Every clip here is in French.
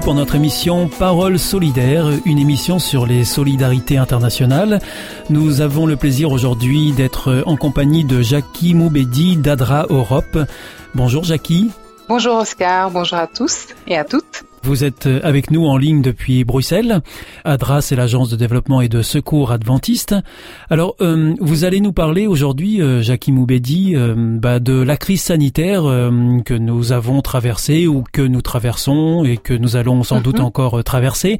Pour notre émission Parole solidaire, une émission sur les solidarités internationales. Nous avons le plaisir aujourd'hui d'être en compagnie de Jackie Moubedi d'Adra Europe. Bonjour Jackie. Bonjour Oscar, bonjour à tous et à toutes. Vous êtes avec nous en ligne depuis Bruxelles. ADRA, c'est l'agence de développement et de secours adventiste. Alors, euh, vous allez nous parler aujourd'hui, euh, Jackie Moubedi, euh, bah, de la crise sanitaire que nous avons traversée ou que nous traversons et que nous allons sans doute mhm. encore traverser.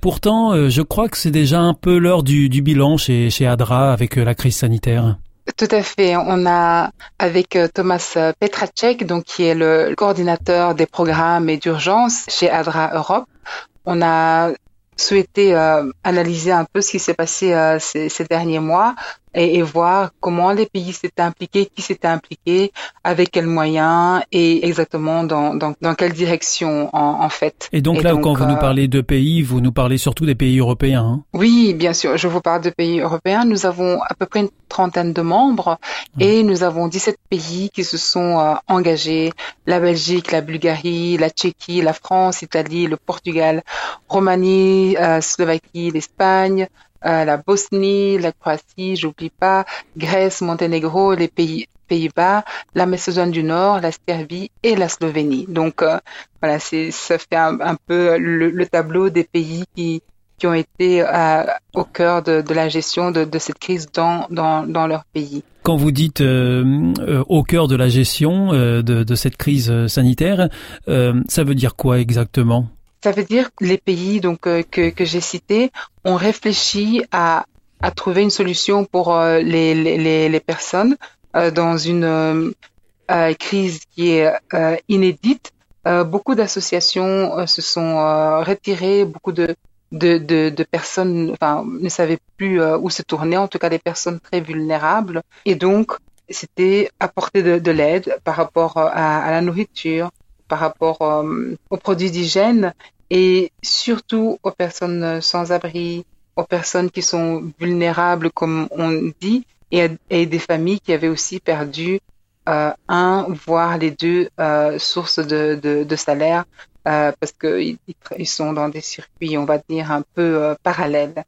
Pourtant, je crois que c'est déjà un peu l'heure du, du bilan chez, chez ADRA avec la crise sanitaire. Tout à fait. On a avec euh, Thomas euh, Petracek, donc qui est le coordinateur des programmes et d'urgence chez ADRA Europe, on a souhaité euh, analyser un peu ce qui s'est passé ces, derniers mois et, et, voir comment les pays s'étaient impliqués, qui s'était impliqué, avec quels moyens et exactement dans, dans, dans quelle direction en, en, fait. Et donc là, quand vous nous euh, parlez de pays, vous nous parlez surtout des pays européens. Hein oui, bien sûr, je vous parle de pays européens. Nous avons à peu près une trentaine de membres et nous avons 17 pays qui se sont euh, engagés. La Belgique, la Bulgarie, la Tchéquie, la France, l'Italie, le Portugal, Roumanie, euh, Slovaquie, l'Espagne, euh, la Bosnie, la Croatie, j'oublie pas, Grèce, Monténégro, les pays Pays-Bas, la Macédoine du Nord, la Serbie et la Slovénie. Donc euh, voilà, c'est ça fait un, peu le, tableau des pays qui qui ont été euh, au cœur de, de, la gestion de, de cette crise dans, dans, dans, leur pays. Quand vous dites au cœur de la gestion de, de, cette crise sanitaire, ça veut dire quoi exactement? Ça veut dire que les pays donc euh, que, que j'ai cités ont réfléchi à, à trouver une solution pour euh, les, les, les, personnes euh, dans une crise qui est inédite. beaucoup d'associations se sont retirées, beaucoup de, de, de, de, personnes enfin, ne savaient plus où se tourner, en tout cas des personnes très vulnérables. Et donc, c'était apporter de, de l'aide par rapport à, à, la nourriture, par rapport euh, aux produits d'hygiène et surtout aux personnes sans abri, aux personnes qui sont vulnérables, comme on dit, et, des familles qui avaient aussi perdu euh, un, voire les deux euh, sources de, de, salaire parce qu'ils ils sont dans des circuits, on va dire, un peu parallèles.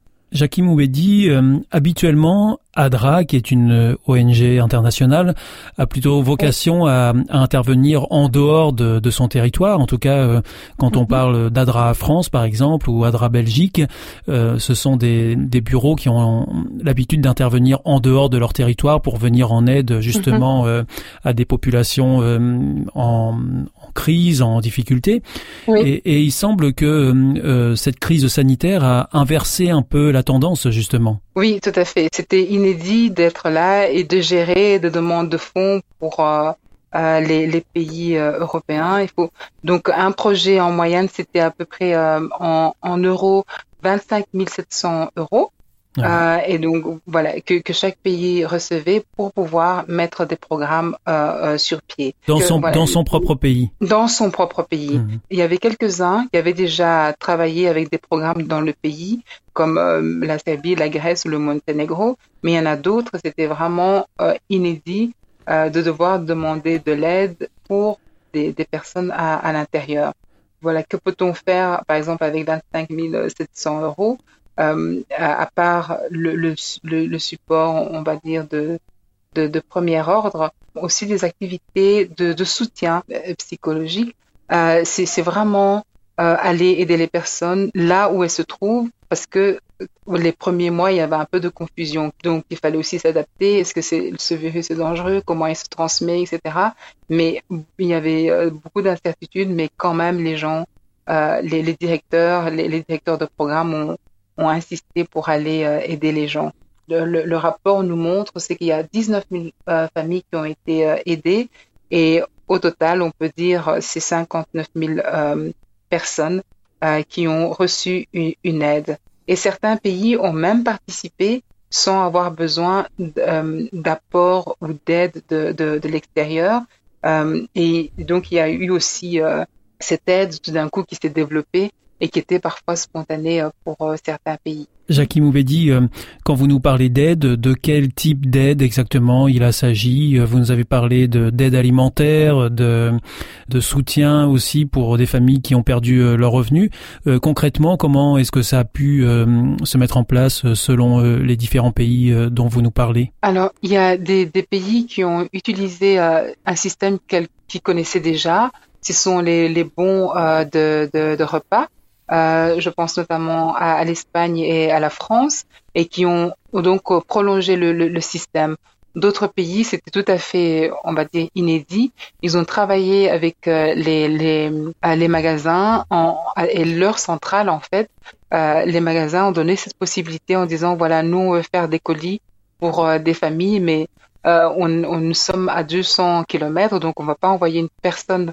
Moubedi, euh, habituellement, ADRA, qui est une euh, ONG internationale, a plutôt vocation à, intervenir en dehors de, son territoire. En tout cas, euh, quand on mhm. parle d'ADRA France, par exemple, ou ADRA Belgique, ce sont des, bureaux qui ont l'habitude d'intervenir en dehors de leur territoire pour venir en aide justement mhm. à des populations en, crise, en difficulté. Et, il semble que euh, cette crise sanitaire a inversé un peu la tendance, justement. Oui, tout à fait. C'était inédit d'être là et de gérer des demandes de fonds pour euh, euh, les, les, pays européens. Il faut donc un projet en moyenne, c'était à peu près en, en euros 25 700 euros. Euh, et donc voilà que, que, chaque pays recevait pour pouvoir mettre des programmes euh, euh sur pied. Dans son dans son propre pays. Dans son propre pays. Il y avait quelques uns qui avaient déjà travaillé avec des programmes dans le pays, comme euh, la Serbie, la Grèce ou le Monténégro, mais il y en a d'autres. C'était vraiment euh, inédit de devoir demander de l'aide pour des, des personnes à, à l'intérieur. Voilà, que peut-on faire, par exemple, avec 25 700 euros euh, à, part le, le, le, support, on va dire, de, de, premier ordre, aussi des activités de, soutien euh, psychologique. Euh, c'est vraiment euh, aller aider les personnes là où elles se trouvent parce que les premiers mois, il y avait un peu de confusion. Donc, il fallait aussi s'adapter. Est-ce que c'est, ce virus est dangereux? Comment il se transmet, etc. Mais il y avait beaucoup d'incertitudes, mais quand même, les gens, les, directeurs, les, les, directeurs de programme ont, ont insisté pour aller aider les gens le, rapport nous montre, c'est qu'il y a 19 000 euh, familles qui ont été euh, aidées et au total, on peut dire c'est 59 000 euh, personnes qui ont reçu une, aide. Et certains pays ont même participé sans avoir besoin d'apport ou d'aide de, de, de l'extérieur. et donc, il y a eu aussi cette aide tout d'un coup qui s'est développée et qui était parfois spontanée euh, pour euh, certains pays. Jackie Moubedi, euh, quand vous nous parlez d'aide, de quel type d'aide exactement il s'agit Vous nous avez parlé d'aide alimentaire, de, de soutien aussi pour des familles qui ont perdu leurs revenus. concrètement, comment est-ce que ça a pu se mettre en place selon les différents pays dont vous nous parlez? Alors, il y a des, des pays qui ont utilisé un système qu'ils connaissaient déjà. Ce sont les, les bons de, de, de repas euh, je pense notamment à, l'Espagne et à la France, et qui ont donc prolongé le, système. D'autres pays, c'était tout à fait, on va dire, inédit. Ils ont travaillé avec euh, les, les, euh, les magasins en, et leur centrale, en fait. les magasins ont donné cette possibilité en disant, voilà, nous, on veut faire des colis pour des familles, mais on, on, nous sommes à 200 kilomètres, donc on va pas envoyer une personne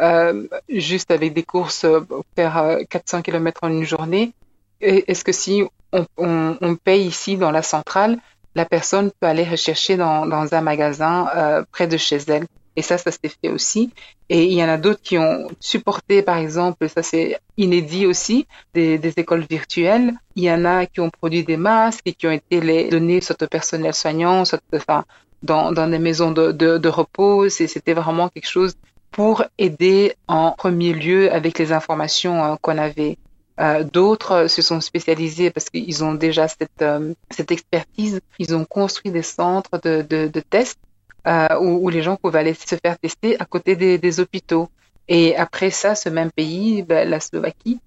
euh, juste avec des courses euh, faire 400 euh, km en une journée. Est-ce que si on, on, on, paye ici dans la centrale, la personne peut aller rechercher dans, dans un magasin euh, près de chez elle et ça, ça s'est fait aussi. Et il y en a d'autres qui ont supporté, par exemple, ça c'est inédit aussi, des, des, écoles virtuelles. Il y en a qui ont produit des masques et qui ont été les donnés soit au personnel soignant, soit enfin, dans, dans des maisons de, de, de repos. C'était vraiment quelque chose pour aider en premier lieu avec les informations euh, qu'on avait. Euh, d'autres se sont spécialisés parce qu'ils ont déjà cette, euh, cette expertise. Ils ont construit des centres de, de, de tests où, où, les gens pouvaient aller se faire tester à côté des, des hôpitaux. Et après ça, ce même pays, ben, la Slovaquie,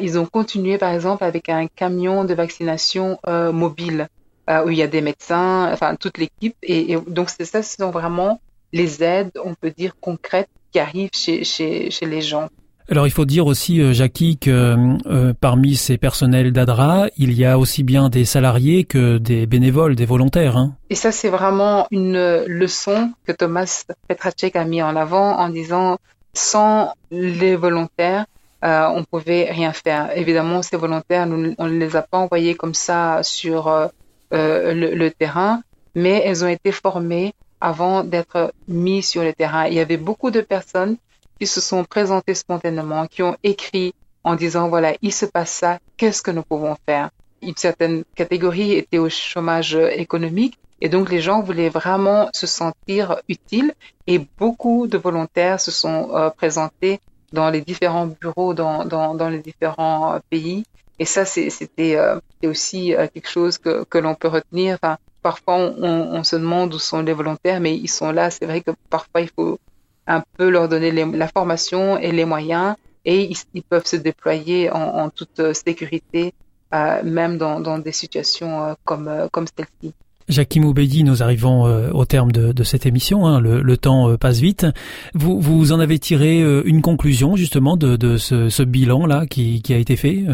ils ont continué par exemple avec un camion de vaccination mobile où il y a des médecins, enfin toute l'équipe. Et, et donc c'est ça, ce sont vraiment les aides, on peut dire concrètes qui arrivent chez, chez, chez les gens. Alors il faut dire aussi, euh, Jackie, que euh, parmi ces personnels d'ADRA, il y a aussi bien des salariés que des bénévoles, des volontaires. Hein. Et ça, c'est vraiment une leçon que Thomas Petracek a mis en avant en disant, sans les volontaires, euh, on pouvait rien faire. Évidemment, ces volontaires, nous, on ne les a pas envoyés comme ça sur euh, le, le, terrain, mais elles ont été formées avant d'être mis sur le terrain. Il y avait beaucoup de personnes qui se sont présentées spontanément, qui ont écrit en disant, voilà, il se passe ça, qu'est-ce que nous pouvons faire? Une certaine catégorie était au chômage économique et donc les gens voulaient vraiment se sentir utiles et beaucoup de volontaires se sont euh, présentés dans les différents bureaux dans, dans, dans les différents euh, pays. Et ça, c'était euh, aussi quelque chose que, que l'on peut retenir. Parfois on, se demande où sont les volontaires, mais ils sont là. C'est vrai que parfois il faut un peu leur donner la formation et les moyens, et ils, peuvent se déployer en, toute sécurité, euh, même dans, des situations euh, comme, euh, comme celle-ci. Jackie Moubedi, nous arrivons au terme de, cette émission. Hein. le, temps passe vite. Vous, vous en avez tiré une conclusion justement de, ce, bilan là qui, a été fait.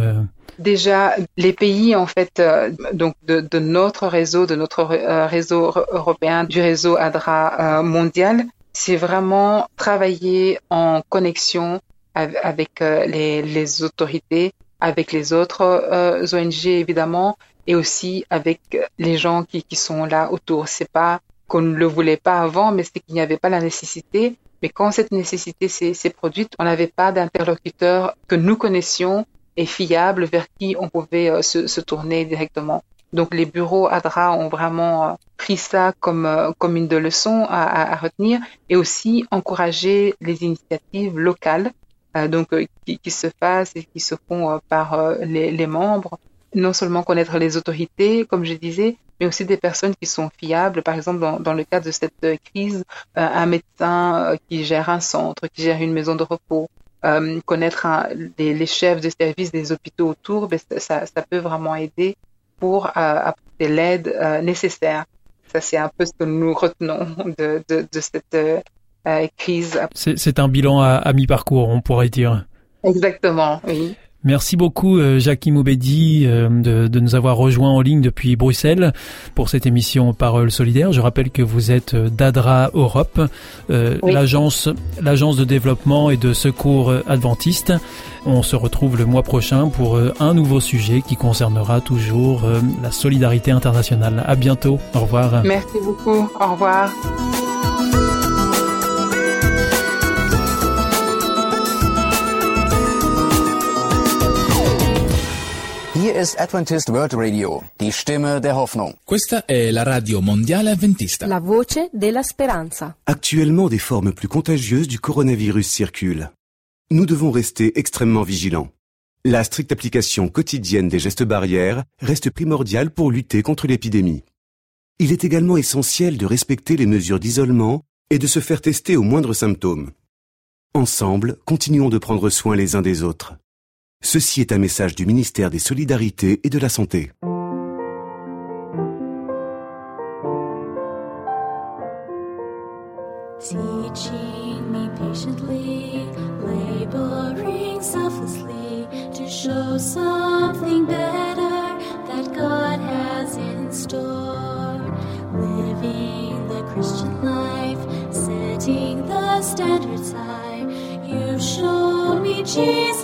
Déjà, les pays en fait euh, donc de, notre réseau, de notre euh, réseau européen, du réseau ADRA euh, mondial, c'est vraiment travailler en connexion avec les, autorités, avec les autres ONG évidemment, et aussi avec les gens qui, qui sont là autour. C'est pas qu'on ne le voulait pas avant, mais c'est qu'il n'y avait pas la nécessité. Mais quand cette nécessité s'est produite, on n'avait pas d'interlocuteur que nous connaissions et fiable vers qui on pouvait euh, se, se, tourner directement. Donc les bureaux ADRA ont vraiment euh, pris ça comme, euh, comme une de leçons à, à, retenir et aussi encourager les initiatives locales donc qui, qui, se fassent et qui se font par les, les, membres. Non seulement connaître les autorités, comme je disais, mais aussi des personnes qui sont fiables. Par exemple, dans, dans le cadre de cette crise, un médecin qui gère un centre, qui gère une maison de repos, euh, connaître les, les, chefs de services des hôpitaux autour, ben, ça, ça, peut vraiment aider pour euh, apporter l'aide euh, nécessaire. Ça, c'est un peu ce que nous retenons de, de, de cette crise. C'est un bilan à, à mi-parcours, on pourrait dire. Exactement, oui. Merci beaucoup euh, Jackie Moubedi euh, de, de, nous avoir rejoint en ligne depuis Bruxelles pour cette émission Parole solidaire. Je rappelle que vous êtes euh, d'ADRA Europe, l'agence l'agence de développement et de secours adventiste. On se retrouve le mois prochain pour un nouveau sujet qui concernera toujours la solidarité internationale. À bientôt. Au revoir. Merci beaucoup. Au revoir. Hier ist Adventist World Radio, die Stimme der Hoffnung. Questa è la radio mondiale adventista. La voce della speranza. Actuellement, des formes plus contagieuses du coronavirus circulent. Nous devons rester extrêmement vigilants. La stricte application quotidienne des gestes barrières reste primordiale pour lutter contre l'épidémie. Il est également essentiel de respecter les mesures d'isolement et de se faire tester aux moindres symptômes. Ensemble, continuons de prendre soin les uns des autres. Ceci est un message du ministère des Solidarités et de la Santé. Teaching me patiently, laboring selflessly to show something better that God has in store. Living the Christian life, setting the standards high. You show me Jesus.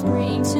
Spring to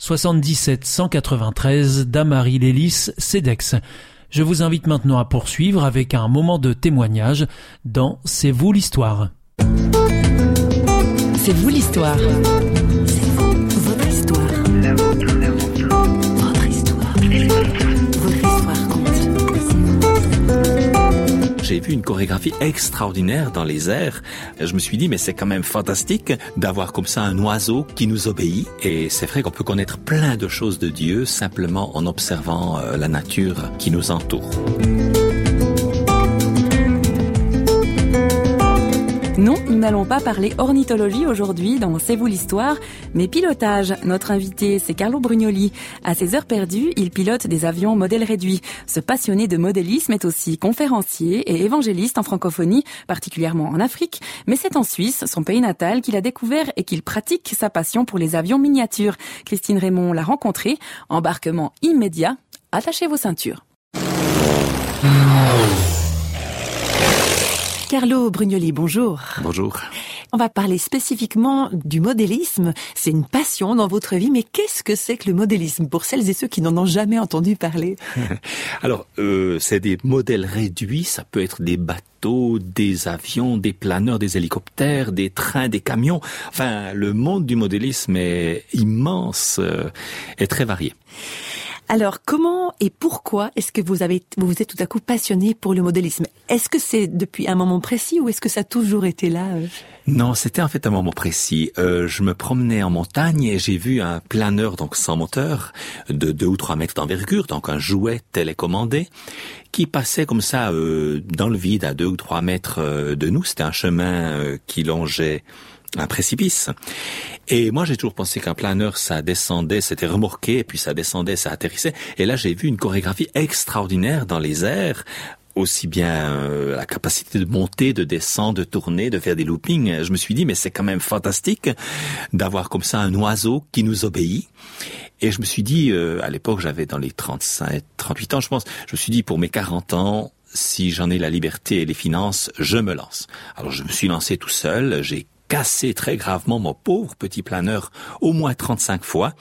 77 193 Damary Lélis, CEDEX. Je vous invite maintenant à poursuivre avec un moment de témoignage dans C'est vous l'histoire. C'est vous l'histoire. J'ai vu une chorégraphie extraordinaire dans les airs. Je me suis dit, mais c'est quand même fantastique d'avoir comme ça un oiseau qui nous obéit. Et c'est vrai qu'on peut connaître plein de choses de Dieu simplement en observant euh, la nature qui nous entoure. Non, nous n'allons pas parler ornithologie aujourd'hui dans C'est vous l'histoire, mais pilotage. Notre invité, c'est Carlo Brugnoli. À ses heures perdues, il pilote des avions modèle réduit. Ce passionné de modélisme est aussi conférencier et évangéliste en francophonie, particulièrement en Afrique, mais c'est en Suisse, son pays natal, qu'il a découvert et qu'il pratique sa passion pour les avions miniatures. Christine Raymond l'a rencontré. Embarquement immédiat. Attachez vos ceintures. Carlo Brugnoli, bonjour. Bonjour. On va parler spécifiquement du modélisme. C'est une passion dans votre vie, mais qu'est-ce que c'est que le modélisme pour celles et ceux qui n'en ont jamais entendu parler Alors, euh, c'est des modèles réduits, ça peut être des bateaux, des avions, des planeurs, des hélicoptères, des trains, des camions. Enfin, le monde du modélisme est immense euh, et très varié. Alors, comment et pourquoi est-ce que vous avez, vous vous êtes tout à coup passionné pour le modélisme? Est-ce que c'est depuis un moment précis ou est-ce que ça a toujours été là euh? Non, c'était en fait un moment précis. Euh, je me promenais en montagne et j'ai vu un planeur donc sans moteur de deux ou trois mètres d'envergure, donc un jouet télécommandé qui passait comme ça euh, dans le vide à deux ou trois mètres euh, de nous. C'était un chemin euh, qui longeait un précipice. Et moi, j'ai toujours pensé qu'un planeur, ça descendait, c'était remorqué, et puis ça descendait, ça atterrissait. Et là, j'ai vu une chorégraphie extraordinaire dans les airs, aussi bien euh, la capacité de monter, de descendre, de tourner, de faire des loopings. Je me suis dit, mais c'est quand même fantastique d'avoir comme ça un oiseau qui nous obéit. Et je me suis dit, euh, à l'époque, j'avais dans les 35, 38 ans, je pense, je me suis dit, pour mes 40 ans, si j'en ai la liberté et les finances, je me lance. Alors je me suis lancé tout seul, j'ai cassé très gravement mon pauvre petit planeur au moins 35 fois.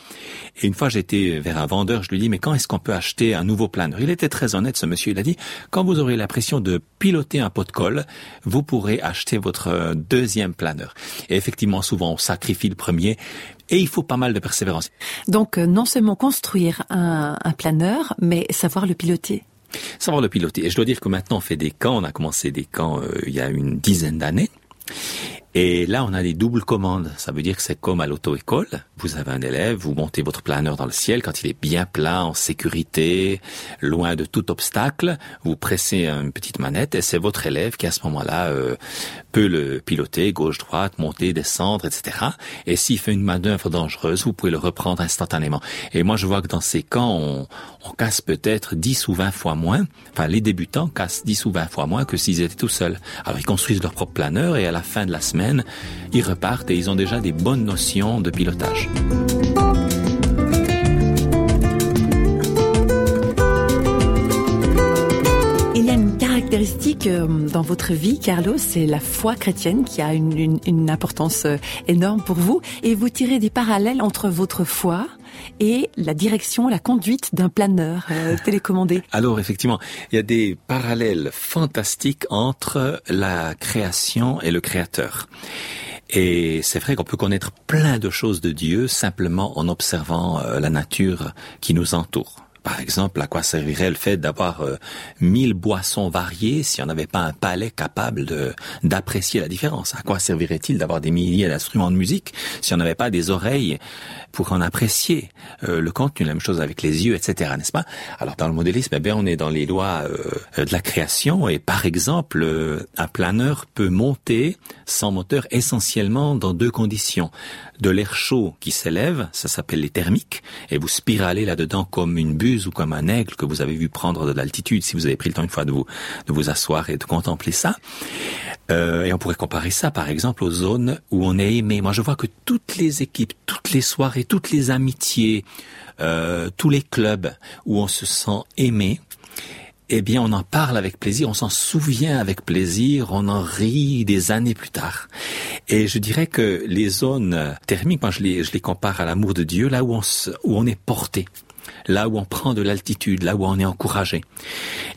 Et une fois, j'étais vers un vendeur, je lui dis, mais quand est-ce qu'on peut acheter un nouveau planeur? Il était très honnête, ce monsieur. Il a dit, quand vous aurez l'impression de piloter un pot de colle, vous pourrez acheter votre euh, deuxième planeur. Et effectivement, souvent, on sacrifie le premier. Et il faut pas mal de persévérance. Donc, euh, non seulement construire un, un planeur, mais savoir le piloter. Savoir le piloter. Et je dois dire que maintenant, on fait des camps. On a commencé des camps euh, il y a une dizaine d'années. Et là, on a des doubles commandes. Ça veut dire que c'est comme à l'auto-école. Vous avez un élève, vous montez votre planeur dans le ciel quand il est bien plat, en sécurité, loin de tout obstacle. Vous pressez une petite manette et c'est votre élève qui, à ce moment-là, euh, peut le piloter gauche-droite, monter, descendre, etc. Et s'il fait une manœuvre dangereuse, vous pouvez le reprendre instantanément. Et moi, je vois que dans ces camps, on, on casse peut-être 10 ou 20 fois moins. Enfin, les débutants cassent 10 ou 20 fois moins que s'ils étaient tout seuls. Alors, ils construisent leur propre planeur et à la fin de la semaine, ils repartent et ils ont déjà des bonnes notions de pilotage. Il y a une caractéristique euh, dans votre vie, Carlos, c'est la foi chrétienne qui a une importance euh, énorme pour vous. Et vous tirez des parallèles entre votre foi et la direction, la conduite d'un planeur euh, télécommandé. Alors effectivement, il y a des parallèles fantastiques entre la création et le créateur. Et c'est vrai qu'on peut connaître plein de choses de Dieu simplement en observant euh, la nature qui nous entoure. Par exemple, à quoi servirait le fait d'avoir euh, mille boissons variées si on n'avait pas un palais capable d'apprécier la différence? À quoi servirait-il d'avoir des milliers d'instruments de musique si on n'avait pas des oreilles pour en apprécier euh, le contenu? La même chose avec les yeux, etc. N'est-ce pas? Alors dans le modélisme, eh bien, on est dans les lois euh, de la création et par exemple, euh, un planeur peut monter sans moteur essentiellement dans deux conditions. De l'air chaud qui s'élève, ça s'appelle les thermiques, et vous spiralez là-dedans comme une buse ou comme un aigle que vous avez vu prendre de l'altitude, si vous avez pris le temps une fois de vous, de vous asseoir et de contempler ça. Euh, et on pourrait comparer ça, par exemple, aux zones où on est aimé. Moi, je vois que toutes les équipes, toutes les soirées, toutes les amitiés, euh, tous les clubs où on se sent aimé, eh bien, on en parle avec plaisir, on s'en souvient avec plaisir, on en rit des années plus tard. Et je dirais que les zones thermiques, moi, je les, je les compare à l'amour de Dieu, là où on, se- où on est porté. Là où on prend de l'altitude, là où on est encouragé.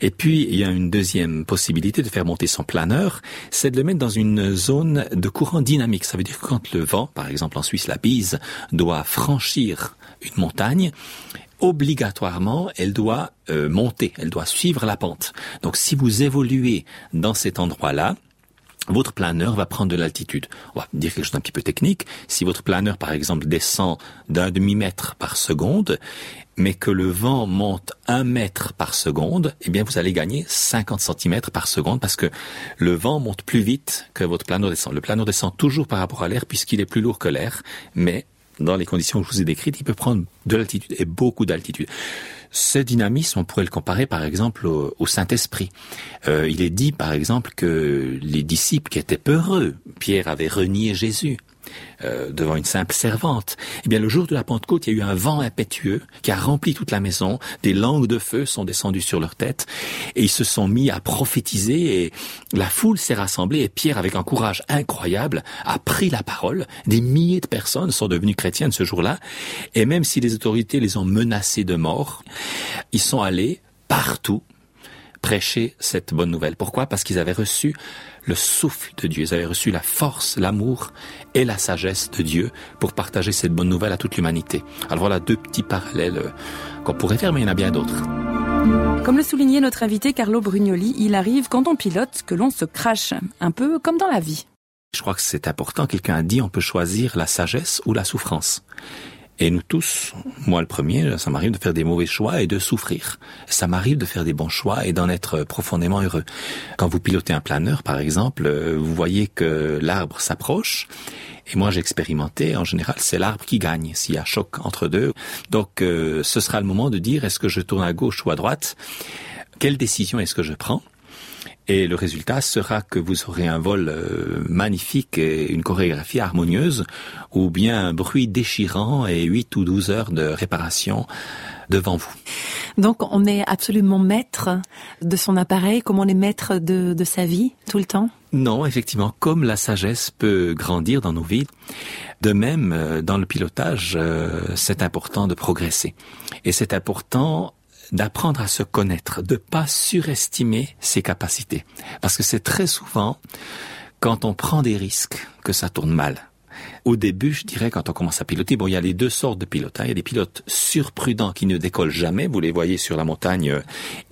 Et puis, il y a une deuxième possibilité de faire monter son planeur, c'est de le mettre dans une zone de courant dynamique. Ça veut dire que quand le vent, par exemple en Suisse, la bise, doit franchir une montagne, obligatoirement, elle doit euh, monter, elle doit suivre la pente. Donc si vous évoluez dans cet endroit-là, votre planeur va prendre de l'altitude. On va dire quelque chose d'un petit peu technique. Si votre planeur, par exemple, descend d'un demi-mètre par seconde, mais que le vent monte un mètre par seconde, eh bien, vous allez gagner 50 centimètres par seconde parce que le vent monte plus vite que votre planeur descend. Le planeur descend toujours par rapport à l'air puisqu'il est plus lourd que l'air, mais dans les conditions que je vous ai décrites, il peut prendre de l'altitude et beaucoup d'altitude. Ce dynamisme, on pourrait le comparer par exemple au, Saint-Esprit. Euh, il est dit par exemple que les disciples qui étaient peureux, Pierre avait renié Jésus. Euh, devant une simple servante. Eh bien, le jour de la Pentecôte, il y a eu un vent impétueux qui a rempli toute la maison. Des langues de feu sont descendues sur leur tête et ils se sont mis à prophétiser et la foule s'est rassemblée et Pierre, avec un courage incroyable, a pris la parole. Des milliers de personnes sont devenues chrétiennes ce jour-là et même si les autorités les ont menacés de mort, ils sont allés partout prêcher cette bonne nouvelle. Pourquoi? Parce qu'ils avaient reçu le souffle de Dieu, ils avaient reçu la force, l'amour et la sagesse de Dieu pour partager cette bonne nouvelle à toute l'humanité. Alors voilà deux petits parallèles euh, qu'on pourrait faire, mais il y en a bien d'autres. Comme le soulignait notre invité Carlo Brugnoli, il arrive quand on pilote que l'on se crache, un peu comme dans la vie. Je crois que c'est important. Quelqu'un a dit on peut choisir la sagesse ou la souffrance. Et nous tous, moi le premier, ça m'arrive de faire des mauvais choix et de souffrir. Ça m'arrive de faire des bons choix et d'en être profondément heureux. Quand vous pilotez un planeur, par exemple, euh, vous voyez que l'arbre s'approche. Et moi, j'ai expérimenté, en général, c'est l'arbre qui gagne s'il y a choc entre deux. Donc, euh, ce sera le moment de dire est-ce que je tourne à gauche ou à droite? Quelle décision est-ce que je prends? Et le résultat sera que vous aurez un vol euh, magnifique et une chorégraphie harmonieuse, ou bien un bruit déchirant et 8 ou 12 heures de réparation devant vous. Donc on est absolument maître de son appareil, comme on est maître de, de sa vie tout le temps? Non, effectivement, comme la sagesse peut grandir dans nos vies, de même, euh, dans le pilotage, euh, c'est important de progresser. Et c'est important d'apprendre à se connaître, de pas surestimer ses capacités. Parce que c'est très souvent quand on prend des risques que ça tourne mal. Au début, je dirais, quand on commence à piloter, bon, il y a les deux sortes de pilotes. hein. Il y a des pilotes surprudents qui ne décollent jamais. Vous les voyez sur la montagne, euh,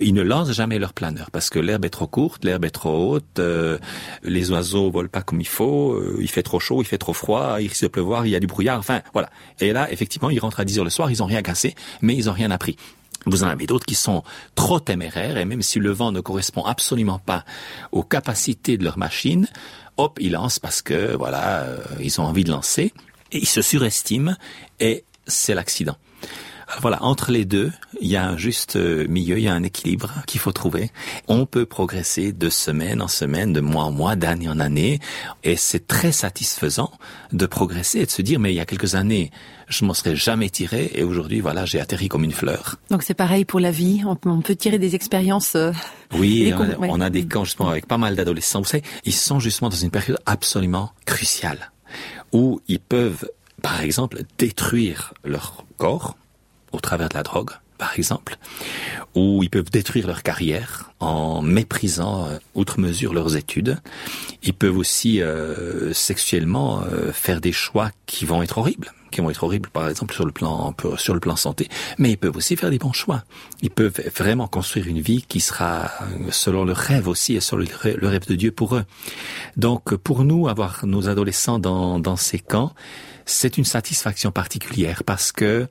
ils ne lancent jamais leur planeur parce que l'herbe est trop courte, l'herbe est trop haute, euh, les oiseaux volent pas comme il faut, euh, il fait trop chaud, il fait trop froid, il risque de pleuvoir, il y a du brouillard, enfin, voilà. Et là, effectivement, ils rentrent à 10 heures le soir, ils ont rien cassé, mais ils ont rien appris. Vous en avez d'autres qui sont trop téméraires et même si le vent ne correspond absolument pas aux capacités de leur machine, hop, ils lancent parce que voilà, euh, ils ont envie de lancer et ils se surestiment et c'est l'accident. Alors voilà, entre les deux, il y a un juste euh, milieu, il y a un équilibre qu'il faut trouver. On peut progresser de semaine en semaine, de mois en mois, d'année en année, et c'est très satisfaisant de progresser et de se dire, mais il y a quelques années, je m'en serais jamais tiré, et aujourd'hui, voilà, j'ai atterri comme une fleur. Donc c'est pareil pour la vie, on peut, tirer des expériences. euh, Oui, on a, ouais. on a des camps justement avec pas mal d'adolescents. Vous savez, ils sont justement dans une période absolument cruciale où ils peuvent, par exemple, détruire leur corps au travers de la drogue, par exemple, ou ils peuvent détruire leur carrière en méprisant euh, outre mesure leurs études. Ils peuvent aussi euh, sexuellement euh, faire des choix qui vont être horribles, qui vont être horribles par exemple sur le plan sur le plan santé, mais ils peuvent aussi faire des bons choix. Ils peuvent vraiment construire une vie qui sera euh, selon le rêve aussi et selon le rêve de Dieu pour eux. Donc pour nous avoir nos adolescents dans dans ces camps, c'est une satisfaction particulière parce que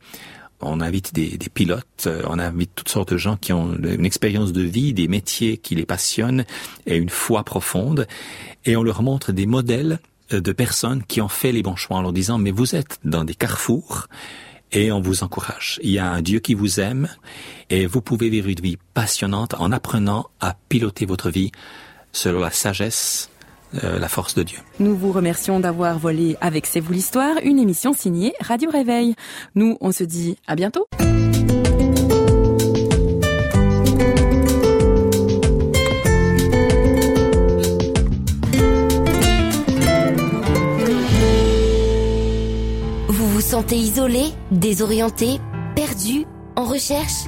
on invite des, pilotes, euh, on invite toutes sortes de gens qui ont une expérience de vie, des métiers qui les passionnent et une foi profonde, et on leur montre des modèles euh, de personnes qui ont fait les bons choix en leur disant mais vous êtes dans des carrefours et on vous encourage. Il y a un Dieu qui vous aime et vous pouvez vivre une vie passionnante en apprenant à piloter votre vie selon la sagesse, euh, la force de Dieu. Nous vous remercions d'avoir volé avec C'est vous l'histoire, une émission signée Radio Réveil. Nous, on se dit à bientôt. Vous vous sentez isolé, désorienté, perdu, En recherche?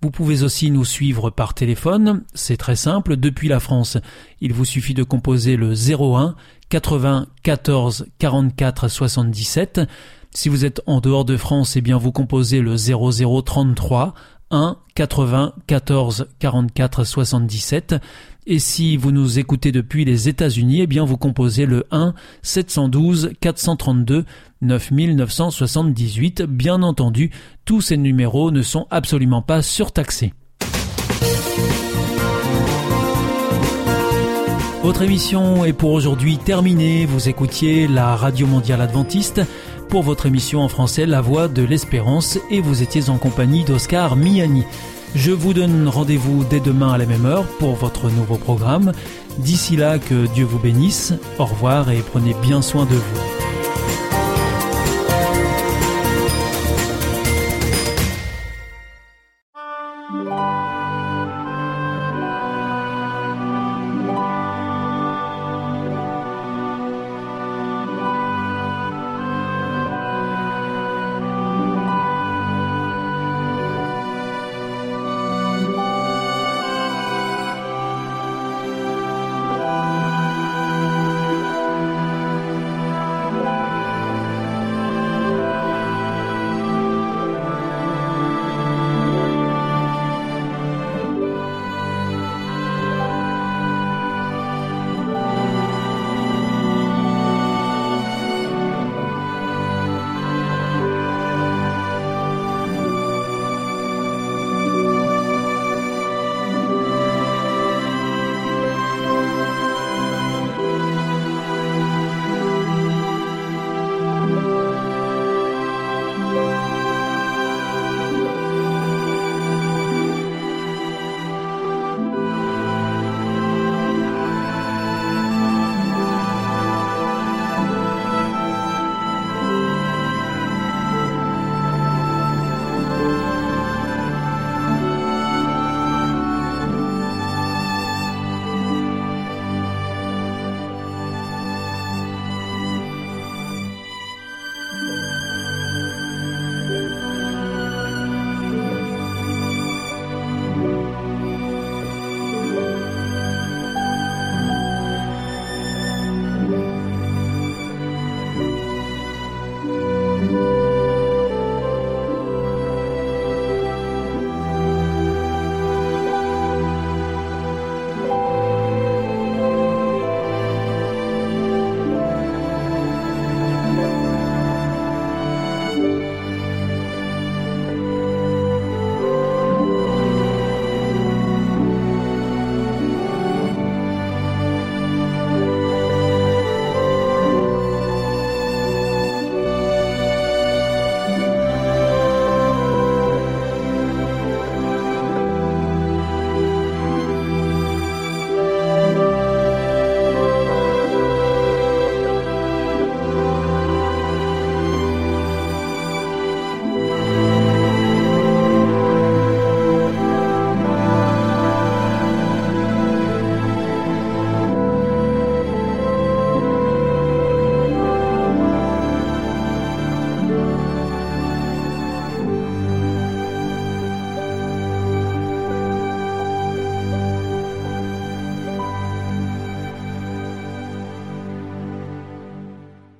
Vous pouvez aussi nous suivre par téléphone, c'est très simple, depuis la France. Il vous suffit de composer le 01 80 14 44 77. Si vous êtes en dehors de France, eh bien vous composez le 0033 1 80 14 44 77. Et si vous nous écoutez depuis les États-Unis, eh bien vous composez le 1 712 432 9978. Bien entendu, tous ces numéros ne sont absolument pas surtaxés. Votre émission est pour aujourd'hui terminée. Vous écoutiez la Radio Mondiale Adventiste pour votre émission en français La Voix de l'Espérance et vous étiez en compagnie d'Oscar Miani. Je vous donne rendez-vous dès demain à la même heure pour votre nouveau programme. D'ici là, que Dieu vous bénisse. Au revoir et prenez bien soin de vous.